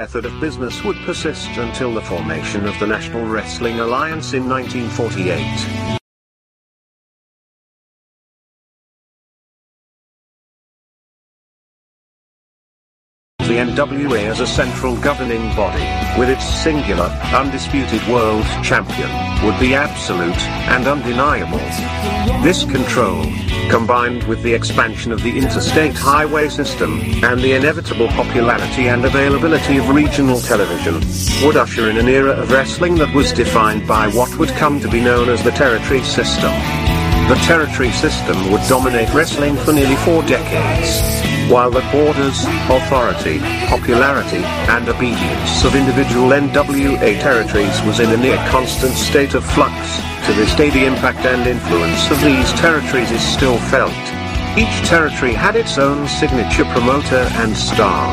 Method of business would persist until the formation of the National Wrestling Alliance in 1948. NWA as a central governing body, with its singular, undisputed world champion, would be absolute and undeniable. This control, combined with the expansion of the interstate highway system, and the inevitable popularity and availability of regional television, would usher in an era of wrestling that was defined by what would come to be known as the territory system. The territory system would dominate wrestling for nearly four decades while the borders, authority, popularity, and obedience of individual NWA territories was in a near constant state of flux, to this day the impact and influence of these territories is still felt. Each territory had its own signature promoter and star.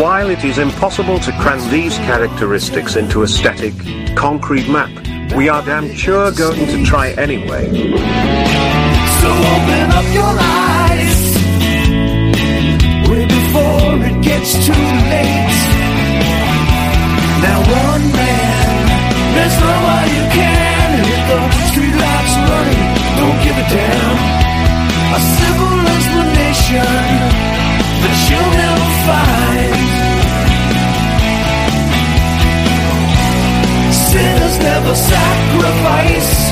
While it is impossible to cram these characteristics into a static, concrete map, we are damn sure going to try anyway. So open up your eyes before it gets too late. Now one man, there's no way you can hit the streetlights running. Don't give a damn. A simple explanation that you'll never find. Sinners never sacrifice.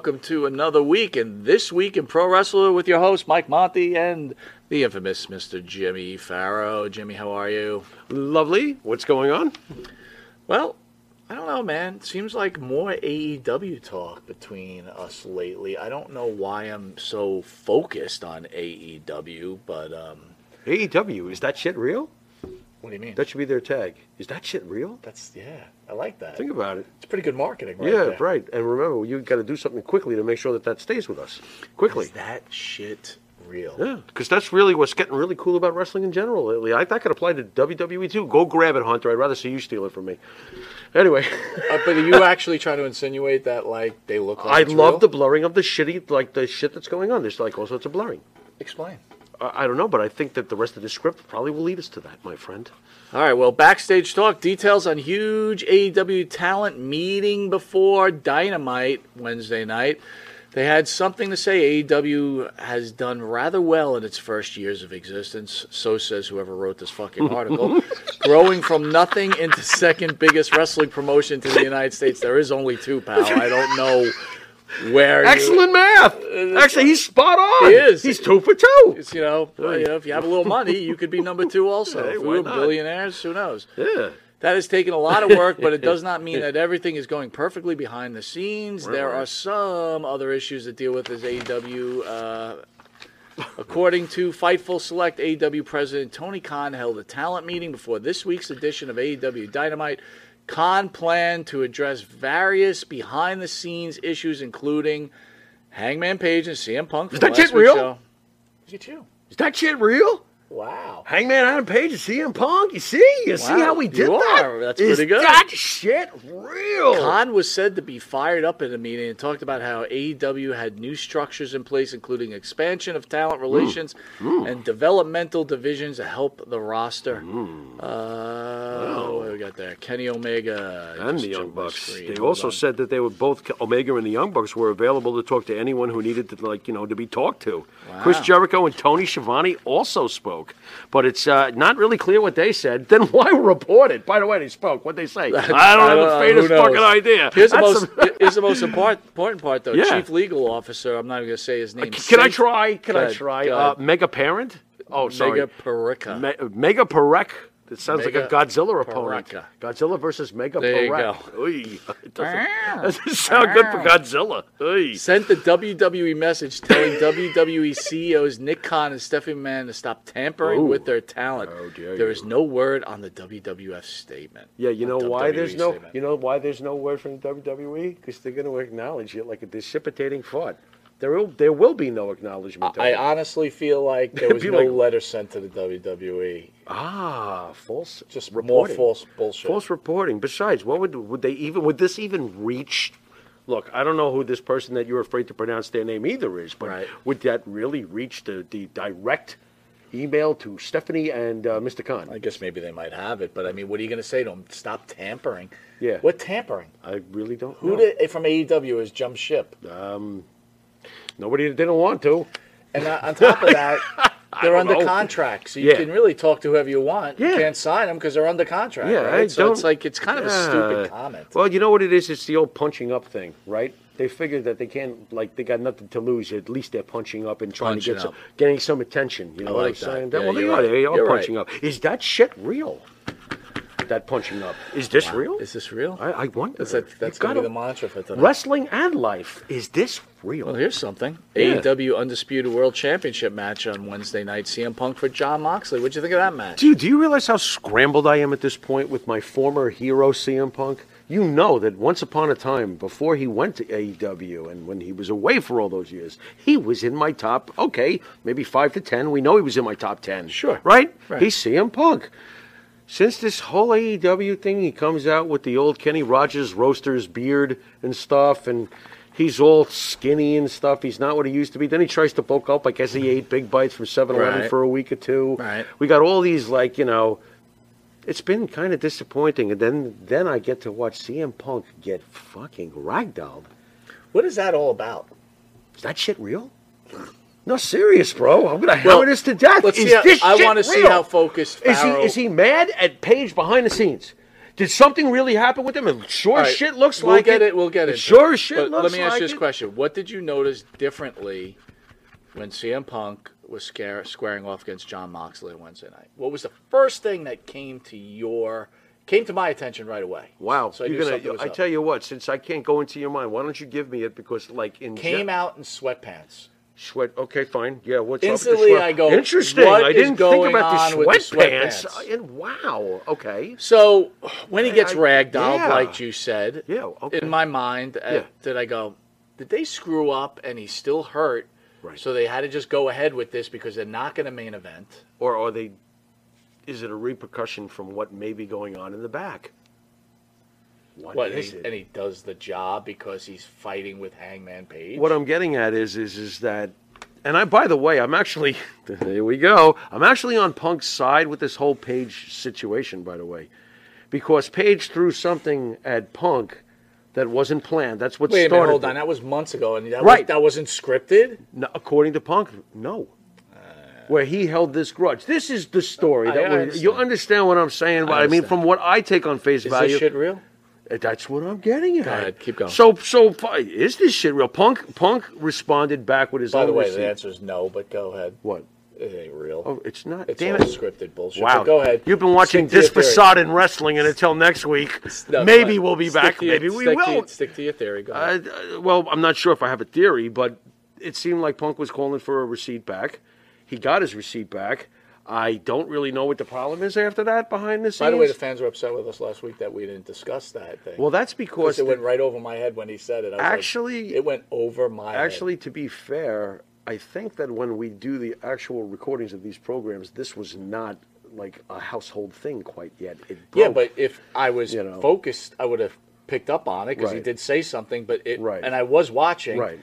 Welcome to another week, and this week in Pro Wrestler with your host Mike Monty and the infamous Mr. Jimmy Farrow. Jimmy, how are you? Lovely. What's going on? Well, I don't know, man. It seems like more AEW talk between us lately. I don't know why I'm so focused on AEW, but um, AEW, is that shit real? what do you mean? That should be their tag. Is that shit real? That's yeah, I like that. Think about it. it's pretty good marketing, right? yeah, there. right. And remember, you got to do something quickly to make sure that that stays with us. Quickly. Is that shit real? Yeah, because that's really what's getting really cool about wrestling in general lately. I, that could apply to WWE too. Go grab it, Hunter. I'd rather see you steal it from me. Anyway, Uh, but are you actually trying to insinuate that like they look like I love real? the blurring of the shitty, like the shit that's going on. There's like all sorts of blurring. Explain. I, I don't know, but I think that the rest of the script probably will lead us to that, my friend. All right, well, backstage talk details on huge AEW talent meeting before Dynamite Wednesday night. They had something to say. AEW has done rather well in its first years of existence. So says whoever wrote this fucking article. Growing from nothing into second biggest wrestling promotion to the United States. There is only two, pal. I don't know where. you- Excellent math. Actually, he's spot on. He is. He's two for two. It's, you know, well, you know, if you have a little money, you could be number two also. Hey, if we were not? billionaires, who knows? Yeah. That has taken a lot of work, but it does not mean that everything is going perfectly behind the scenes. there right. are some other issues to deal with as AEW. Uh, according to Fightful Select, AEW President Tony Khan held a talent meeting before this week's edition of AEW Dynamite. Khan planned to address various behind the scenes issues, including Hangman Page and CM Punk. Is that last shit real? show. Look at you. Is that shit real? Wow. Hangman Adam Page and CM Punk. You see, you see how we did you that? are. That's Is pretty good. That shit real. Khan was said to be fired up in the meeting and talked about how AEW had new structures in place, including expansion of talent mm. relations mm. and developmental divisions to help the roster. Mm. Uh, what do we got there? Kenny Omega and the Young Bucks. screen. They Hold also on. said that they were both Omega and the Young Bucks were available to talk to anyone who needed to, like you know, to be talked to. Chris Jericho and Tony Schiavone also spoke, but it's uh, not really clear what they said. Then why report it? By the way, they spoke. What they say? I don't have the faintest fucking idea. Here's the most. some- here's the most important, important part, though. Yeah. Chief legal officer. I'm not even going to say his name. Can I try? Can I try? Uh. Mega Parent? Oh, sorry. Mega Perica. Me- Mega Perek. It sounds like a Godzilla opponent. Pereka. Godzilla versus Mega There you Perek. Oy. It doesn't, doesn't sound good for Godzilla. Oy. sent the WWE message telling WWE CEOs Nick Khan and Stephanie McMahon to stop tampering Ooh. with their talent. How dare There you. is no word on the WWF statement. Yeah, you know Not why WWE there's no statement. you know why there's no word from the WWE because they're going to acknowledge it like a precipitating fart. There will there will be no acknowledgement. of I honestly feel like there was no like- letter sent to the WWE. ah false Just reporting. more false bullshit. False reporting. Besides, what would would they even would this even reach? Look, I don't know who this person that you're afraid to pronounce their name either is, but Right. would that really reach the, the direct email to Stephanie and uh, Mr. Khan? I guess maybe they might have it, but I mean, what are you going to say to them? Stop tampering. Yeah. What tampering? I really don't Who know. did from AEW has jumped ship? Nobody didn't want to. And on top of that, they're under know. contract, so you Yeah. can really talk to whoever you want. You Yeah. can't sign them because they're under contract. Yeah, right? I so it's like it's kind of a stupid comment. Well, you know what it is? It's the old punching up thing, right? They figured that they can't, like, they got nothing to lose. At least they're punching up and trying Punching to get some, getting some attention. You know I what like I'm that. saying? Yeah, well, they right. They are punching right. up. Is that shit real? That punching up. Is this real? Is this real? I, I wonder. that's that, that's You've going to be the mantra for tonight. Wrestling and life. Is this real? Well, here's something. Yeah. AEW Undisputed World Championship match on Wednesday night. CM Punk for Jon Moxley. What'd you think of that match? Dude, do you realize how scrambled I am at this point with my former hero CM Punk? You know that once upon a time, before he went to AEW and when he was away for all those years, he was in my top, okay, maybe five to ten. We know he was in my top ten. Sure. Right? Right. He's CM Punk. Since this whole AEW thing, he comes out with the old Kenny Rogers roasters beard and stuff, and he's all skinny and stuff. He's not what he used to be. Then he tries to bulk up. I guess he ate big bites from 7 Eleven Right. for a week or two. Right. We got all these, like, you know, it's been kind of disappointing. And then, then I get to watch CM Punk get fucking ragdolled. What is that all about? Is that shit real? No, serious, bro. I'm gonna Well, hammer this to death. let's is see how- this I wanna see how focused is he. Is he mad at Page behind the scenes? Did something really happen with him? And sure All as right, shit looks we'll like get it. We'll get it. Sure as shit But looks Let me ask like you this it. question: What did you notice differently when CM Punk was scare, squaring off against Jon Moxley on Wednesday night? What was the first thing that came to your came to my attention right away? Wow. So I You're knew gonna, was I tell you what, since I can't go into your mind, why don't you give me it? Because, like, in came gen- out in sweatpants. Sweat. Okay, fine. Yeah. What's up Instantly, sweat- I go, Interesting. I didn't think about the on with the sweatpants. sweatpants? And wow. Okay. So when he gets I- ragdolled, yeah. like you said, Yeah, okay. in my mind, uh, Yeah. did I go? Did they screw up and he's still hurt? Right. So they had to just go ahead with this because they're not going to main event. Or are they? Is it a repercussion from what may be going on in the back? What, what and, he, it? and he does the job because he's fighting with Hangman Page. What I'm getting at is is is that, and I by the way, I'm actually here we go. I'm actually on Punk's side with this whole Page situation. By the way, because Page threw something at Punk that wasn't planned. That's what Wait a started. minute, hold on. That was months ago, and that, Right. was, that wasn't scripted. No, according to Punk, no. Uh, Where he held this grudge. This is the story. I- That I understand. you understand what I'm saying? But I, mean, from what I take on face Is value, this shit real? That's what I'm getting at. ahead, keep going. So, so is this shit real? Punk, Punk responded back with his By the way, receipt. the answer is no. But go ahead. What? It ain't real. Oh, it's not. it's Damn all it! scripted bullshit. Wow. But go ahead. You've been watching this facade in wrestling, and until next week, No, maybe we'll be Stick back. your- maybe we to will. your- stick to your theory. Go ahead. Uh, well, I'm not sure if I have a theory, but it seemed like Punk was calling for a receipt back. He got his receipt back. I don't really know what the problem is after that behind the scenes. By the way, the fans were upset with us last week that we didn't discuss that thing. well, that's because it the- went right over my head when he said it. I was like, Actually- it went over my head. actually, to be fair, I think that when we do the actual recordings of these programs, this was not like a household thing quite yet. It Yeah, but if I was You know. focused, I would have picked up on it because he did say something. But it, Right. and I was watching. Right.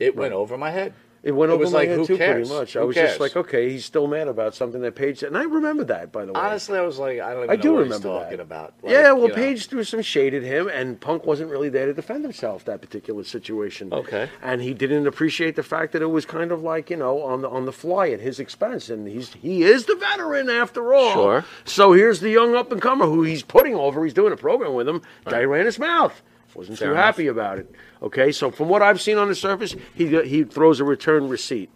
It went over my head. It went over was my like, head who too, cares? pretty much. I was cares? just like, okay, he's still mad about something that Page said, and I remember that, by the way. Honestly, I was like, I don't even I know do what remember he's talking that. about. Like, yeah, well, you know. Page threw some shade at him, and Punk wasn't really there to defend himself that particular situation. Okay. and he didn't appreciate the fact that it was kind of like you know on the on the fly at his expense, and he's he is the veteran after all. Sure. So here's the young up and comer who he's putting over. He's doing a program with him. Guy ran his mouth. Wasn't Fair too enough. happy about it. Okay, so from what I've seen on the surface, he he throws a return receipt.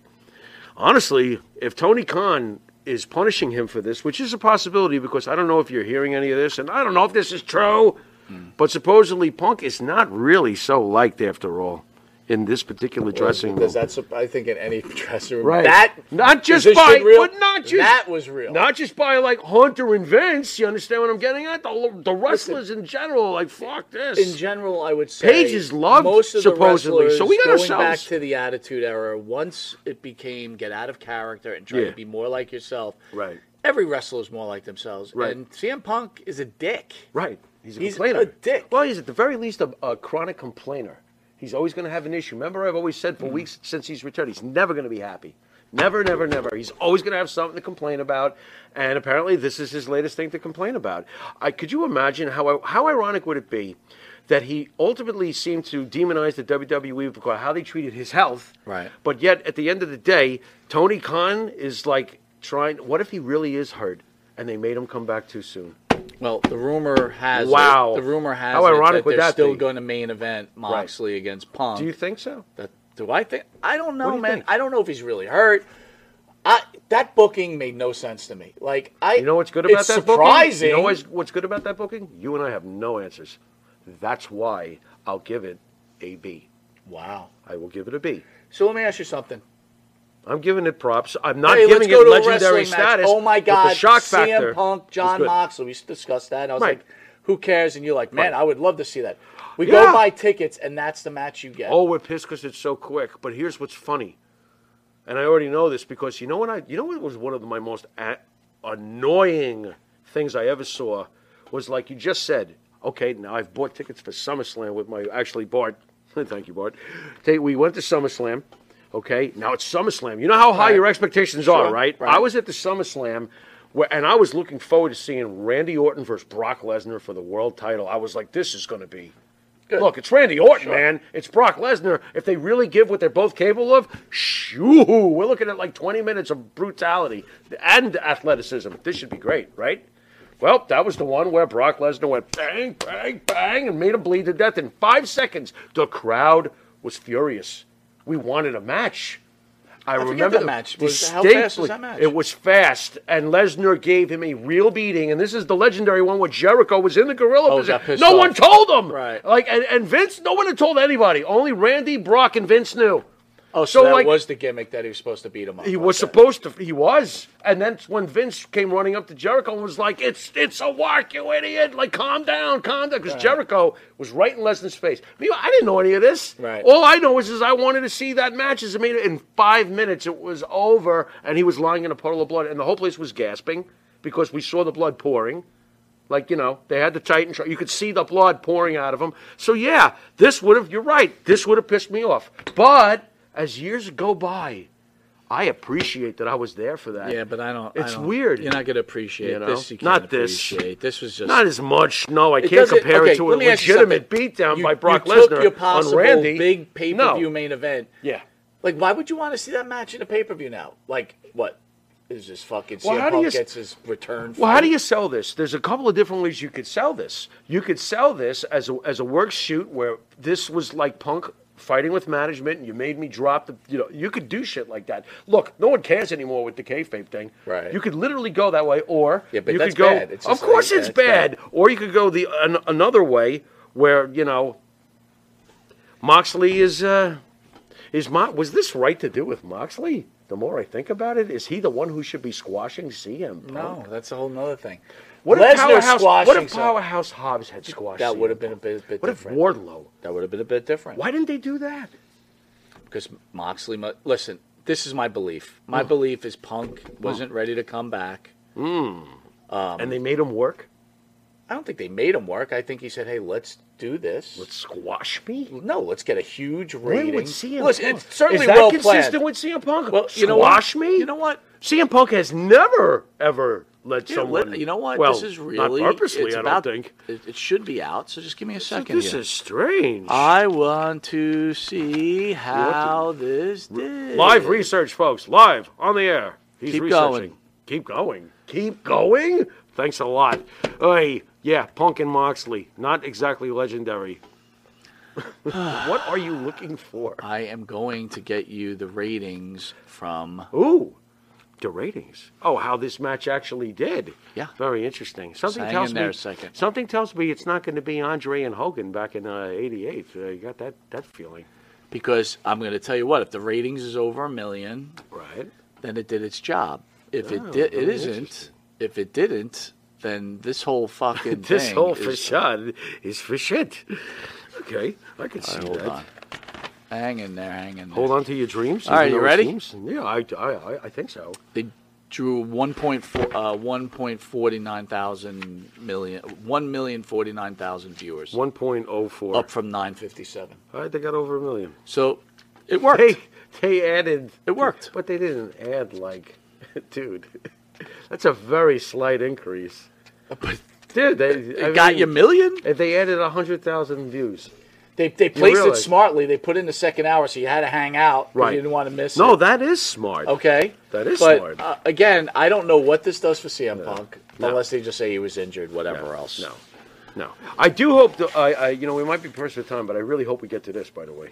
Honestly, if Tony Khan is punishing him for this, which is a possibility because I don't know if you're hearing any of this, and I don't know if this is true, hmm. but supposedly Punk is not really so liked after all in this particular dressing room. Because that's, I think, in any dressing room. Right. That Not just by- real, but not just- that was real. Not just by like Hunter and Vince, you understand what I'm getting at? The, the wrestlers in general, like fuck this. in general, I would say Page is loved, most of supposedly, the so we got going ourselves- back to the Attitude Era. Once it became get out of character and try Yeah. to be more like yourself. Right. Every wrestler is more like themselves. Right. And CM Punk is a dick. Right. He's a He's complainer. a dick. Well, he's at the very least a, a chronic complainer. He's always going to have an issue. Remember, I've always said for Mm-hmm. weeks since he's returned, he's never going to be happy. Never, never, never. He's always going to have something to complain about, and apparently, this is his latest thing to complain about. I could you imagine how how ironic would it be that he ultimately seemed to demonize the WWE because of how they treated his health, Right. But yet, at the end of the day, Tony Khan is like trying. What if he really is hurt, and they made him come back too soon? Well, the rumor has it- Wow. the rumor has How it ironic that would they're that still be? going to main event Moxley against Punk. Do you think so? That, do I think? I don't know, do man. think? I don't know if he's really hurt. I, that booking made no sense to me. Like I, You know what's good about it's that surprising. booking? You know what's, what's good about that booking? You and I have no answers. That's why I'll give it a B. Wow. I will give it a B. So let me ask you something. I'm giving it props. I'm not Hey, giving it legendary status. Oh my God! the shock CM factor. Punk, Jon. Moxley. We discussed that. And I was Right. like, "Who cares?" And you're like, "Man, Right. I would love to see that." We Yeah. go buy tickets, and that's the match you get. Oh, we're pissed because it's so quick. But here's what's funny, and I already know this because you know what I, you know what was one of my most a- annoying things I ever saw was like you just said. Okay, now I've bought tickets for SummerSlam with my actually Bart. Thank you, Bart. We went to SummerSlam. Okay, now it's SummerSlam. You know how high Right. your expectations are, right? right. I was at the SummerSlam. Where, and I was looking forward to seeing Randy Orton versus Brock Lesnar for the world title. I was like, this is going to be Look, it's Randy Orton, man. It's Brock Lesnar. If they really give what they're both capable of, shoo, we're looking at like 20 minutes of brutality and athleticism. This should be great, right? Well, that was the one where Brock Lesnar went bang, bang, bang, and made him bleed to death in five seconds. The crowd was furious. We wanted a match. I, forget remember the match. Was- how fast was that match? It was fast, and Lesnar gave him a real beating. And this is the legendary one where Jericho was in the gorilla Oh, position. No off. one told him. Right. Like, and, and Vince, no one had told anybody. Only Randy, Brock, and Vince knew. Oh, so, so, that like- was the gimmick that he was supposed to beat him up. He was that. supposed to. He was, and then when Vince came running up to Jericho and was like, "It's it's a walk, you idiot! Like, calm down, calm down," because Jericho was right in Lesnar's face. Me, I didn't know any of this. Right. All I know is, is I wanted to see that match. As I mean, in five minutes it was over, and he was lying in a puddle of blood, and the whole place was gasping because we saw the blood pouring. Like you know, they had the Titan. You could see the blood pouring out of him. So yeah, this would have. You're right. This would have pissed me off. But as years go by, I appreciate that I was there for that. Yeah, but I don't. I It's don't- weird. You're not going to appreciate You know? this. You Not this. appreciate. This was just Not as much. No, I It can't compare okay, it to a let me ask you legitimate beatdown You- by Brock you took Lesnar on Randy. big pay per view No. main event. Yeah. Like, why would you want to see that match in a pay per view now? Like, what is this fucking? Well, CM how do you gets his return. Well, how do you sell this? There's a couple of different ways you could sell this. You could sell this as a, as a work shoot where this was like Punk fighting with management, and you made me drop the. You know, you could do shit like that. Look, no one cares anymore with the kayfabe thing. Right. You could literally go that way, or Yeah, but you that's could go. bad. It's of just course, like- it's that's bad. bad. Or you could go the an, another way where you know. Moxley is uh, is Mo- was this right to do with Moxley? The more I think about it, is he the one who should be squashing CM Punk? No, that's a whole nother thing. What if Lesnar Powerhouse? squashing What if some- Powerhouse Hobbs had squashed? That CM would have been a Punk? bit, bit What if different. Wardlow? That would have been a bit different. Why didn't they do that? Because Moxley, mu- listen, this is my belief. Hmm. My belief is Punk wasn't ready to come back. Um, and they made him work. I don't think they made him work. I think he said, "Hey, let's do this." Let's squash me. no, let's get a huge When rating. would CM Listen, Punk? it's certainly Is that well consistent planned. with CM Punk? Well, you know squash what? me. You know what? CM Punk has never ever let Yeah, someone. let- you know what? Well, this is really not purposely. I about, don't think. It, it should be out. So just give me a So second. this here. is strange. I want to see how this did. Live research, folks. Live on the air. He's Keep researching. going. Keep going. Keep going. Thanks a lot. Hey, yeah, Punk and Moxley. Not exactly legendary. what are you looking for? I am going to get you the ratings from. Ooh, the ratings. Oh, how this match actually did. Yeah. Very interesting. Something hang tells in me. there a second. Something tells me it's not going to be Andre and Hogan back in uh, '88. Uh, you got that that feeling, Because I'm going to tell you what, if the ratings is over a million, right? then it did its job. If Oh, it did, it isn't. If it didn't, then this whole fucking This whole facade is for shit. Okay, I can see right, hold that. on. Hang in there, hang in there. Hold on to your dreams. All right, you ready? seems- Yeah, I, I, I, I think so. They drew 1.4, uh, 1.49 thousand million, 1,049,000 viewers, 1.04. up from 957. All right, they got over a million. So it worked. They, they added. It worked. But they didn't add, like, dude, that's a very slight increase. But Dude, they it got you a million? If they added 100,000 views. They, they placed it smartly. They put in the second hour, so you had to hang out. Right. You didn't want to miss No, it. that is smart. Okay. That is but, smart. Uh, again, I don't know what this does for CM Punk, No. unless they just say he was injured, whatever No, else. No, no. I do hope that I, I, you know, we might be pressed for time, but I really hope we get to this. By the way,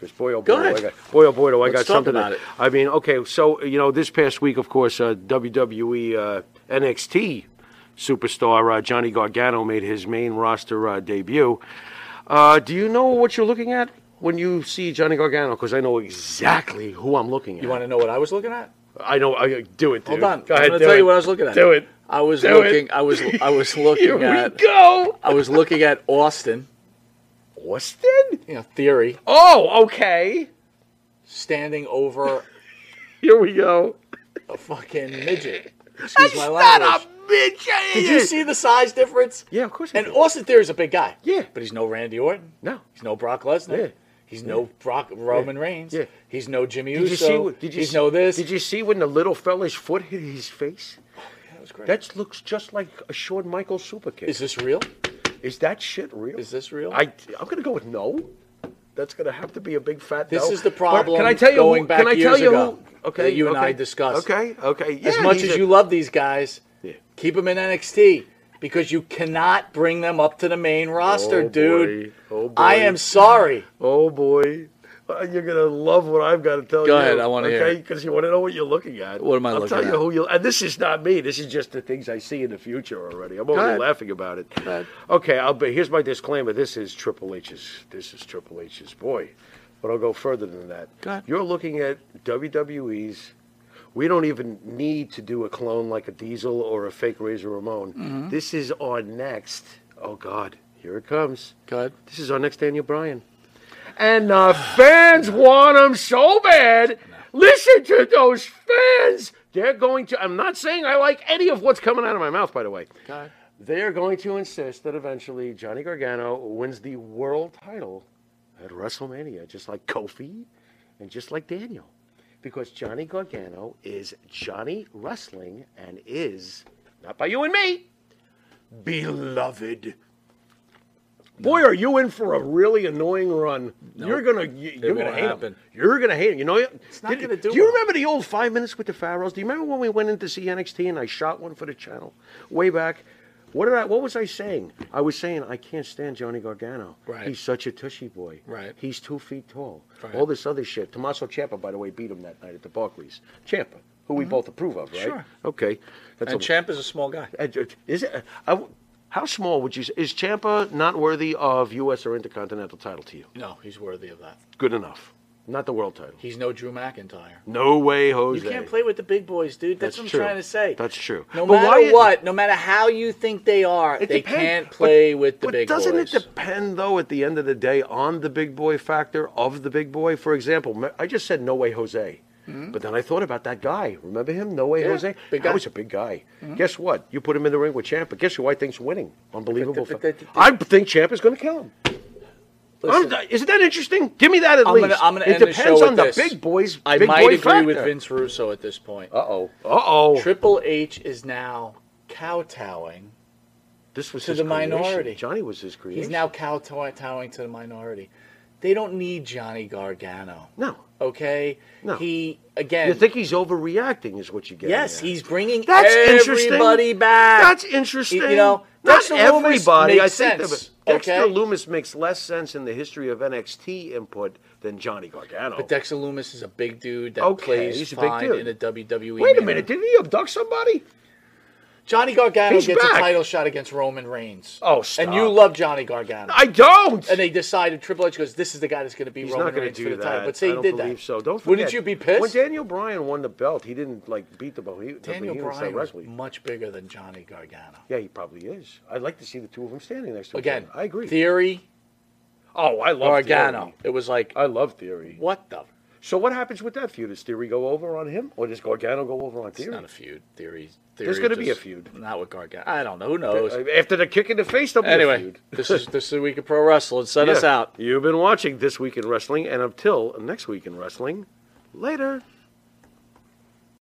because boy, oh boy, Go I ahead. got, boy, oh boy, do I Let's got something. about to, it. I mean, okay, so you know, this past week, of course, uh, WWE uh, NXT superstar uh, Johnny Gargano made his main roster uh, debut. Uh, do you know what you're looking at when you see Johnny Gargano? Because I know exactly who I'm looking at. You want to know what I was looking at? I know. I do it. Hold on. Go I'm ahead. gonna do tell it. you what I was looking at. Do it. I was Do it. looking. I was. I was looking Here looking we at. go. I was looking at Austin. Austin. You know, theory Oh, okay. standing over Here we go. a fucking midget. Excuse my Not language. a midget. Did you see the size difference? Yeah, of course. And did. Austin Theory's a big guy. Yeah. But he's no Randy Orton. no. He's no Brock Lesnar. Yeah. He's no Brock Roman Reigns. Yeah. He's no Jimmy Did Uso. you see? Did you he's see, no this. Did you see when the little fella's foot hit his face? That was great. That looks just like a Shawn Michaels super kick. Is this real? Is that shit real? Is this real? I I'm gonna go with no. That's gonna have to be a big fat. This no. is the But problem Can I tell you? going who, back can I tell years you ago Who, okay, that you and okay, I discussed. Okay, okay. as much as a- you love these guys, Yeah. Keep them in NXT because you cannot bring them up to the main roster, Oh, dude. boy. Oh, boy. I am sorry. Oh boy. Uh, You're gonna love what I've got to tell Go you. ahead, I wanna hear Okay, because you want to know what you're looking at. What am I I'll looking tell you who you. And this is not me. This is just the things I see in the future already. I'm already laughing about it. Okay, I'll be. Here's my disclaimer. This is Triple H's. This is Triple H's boy. But I'll go further than that. Go ahead. You're looking at WWE's. We don't even need to do a clone like a Diesel or a fake Razor Ramon. Mm-hmm. This is our next. Oh God, here it comes. Go ahead. This is our next Daniel Bryan. And the fans want him so bad. Listen to those fans. They're going to, I'm not saying I like any of what's coming out of my mouth, by the way. Go ahead. They're going to insist that eventually Johnny Gargano wins the world title at WrestleMania, just like Kofi and just like Daniel. Because Johnny Gargano is Johnny Wrestling and is, not by you and me, beloved. Boy, are you in for a really annoying run. You're gonna, you, you're gonna hate him. You're gonna hate him. You know, it's not gonna do it. Do you well. remember the old five minutes with the Pharaohs? Do you remember when we went in to see NXT and I shot one for the channel way back? What did I? What was I saying? I was saying I can't stand Johnny Gargano. Right. He's such a tushy boy. Right. He's two feet tall. Right. All this other shit. Tommaso Ciampa, by the way, beat him that night at the Barclays. Ciampa, who we both approve of, right? Mm-hmm. Sure. Okay. That's And a- Champ is a small guy. uh, Is it? I w how small would you say? Is Ciampa not worthy of U.S. or Intercontinental title to you? No, he's worthy of that. Good enough. Not the world title. He's no Drew McIntyre. No way, Jose. You can't play with the big boys, dude. That's, That's what. I'm trying to say. That's true. No But matter why- what, no matter how you think they are, It they depends. can't play But- with the big boys. but big doesn't boys. it depend, though, at the end of the day, on the big boy factor of the big boy? For example, I just said No Way Jose. But then I thought about that guy. Remember him? No Way Mm-hmm. Yeah, Jose? big That was a big guy. Guess what? You put him in the ring with Champ, but guess who I think's winning? Unbelievable. but- fa- but- but- I think Champ is going to kill him. Listen, I'm- isn't that interesting? Give me that at I'm least. gonna, I'm gonna it end the depends show on the this. big boys. I big might boy agree with. Vince Russo at this point. Uh oh. Uh oh. Triple H is now kowtowing. This was to his the creation. minority. Johnny was his creation. He's now kowtowing to the minority. They don't need Johnny Gargano. no. Okay, No. he again. You think he's overreacting? Is what you get? yes, he's bringing That's interesting. everybody back. That's interesting. You know, not Dexter everybody. I makes think sense, that Dexter okay? Loomis makes less sense in the history of NXT input than Johnny Gargano. But Dexter Lumis is a big dude that Okay, plays he's a big dude. in a WWE. Wait a manner. minute, did he abduct somebody? Johnny Gargano He's gets back. a title shot against Roman Reigns. Oh, stop. And you love Johnny Gargano. I don't. and they decided Triple H goes, "This is the guy that's going to be He's Roman not Reigns to for do the that. title." But say I he don't did believe that. so. Don't forget. Wouldn't you be pissed? When Daniel Bryan won the belt, he didn't like beat the belt. Daniel he Bryan was much bigger than Johnny Gargano. Yeah, he probably is. I'd like to see the two of them standing next to each Again. I agree. Theory, oh, I love Gargano. Theory. It was like, I love Theory. what the? So what happens with that feud? Does Theory go over on him, or does Gargano go over on It's Theory? not a feud. Theory. There's gonna be a feud. Not with Gargano. I don't know. Who knows? Uh, after the kick in the face, there'll be a Anyway, feud. this is this is a week of pro wrestling. Set us out. You've been watching This Week in Wrestling, and until next week in wrestling, later.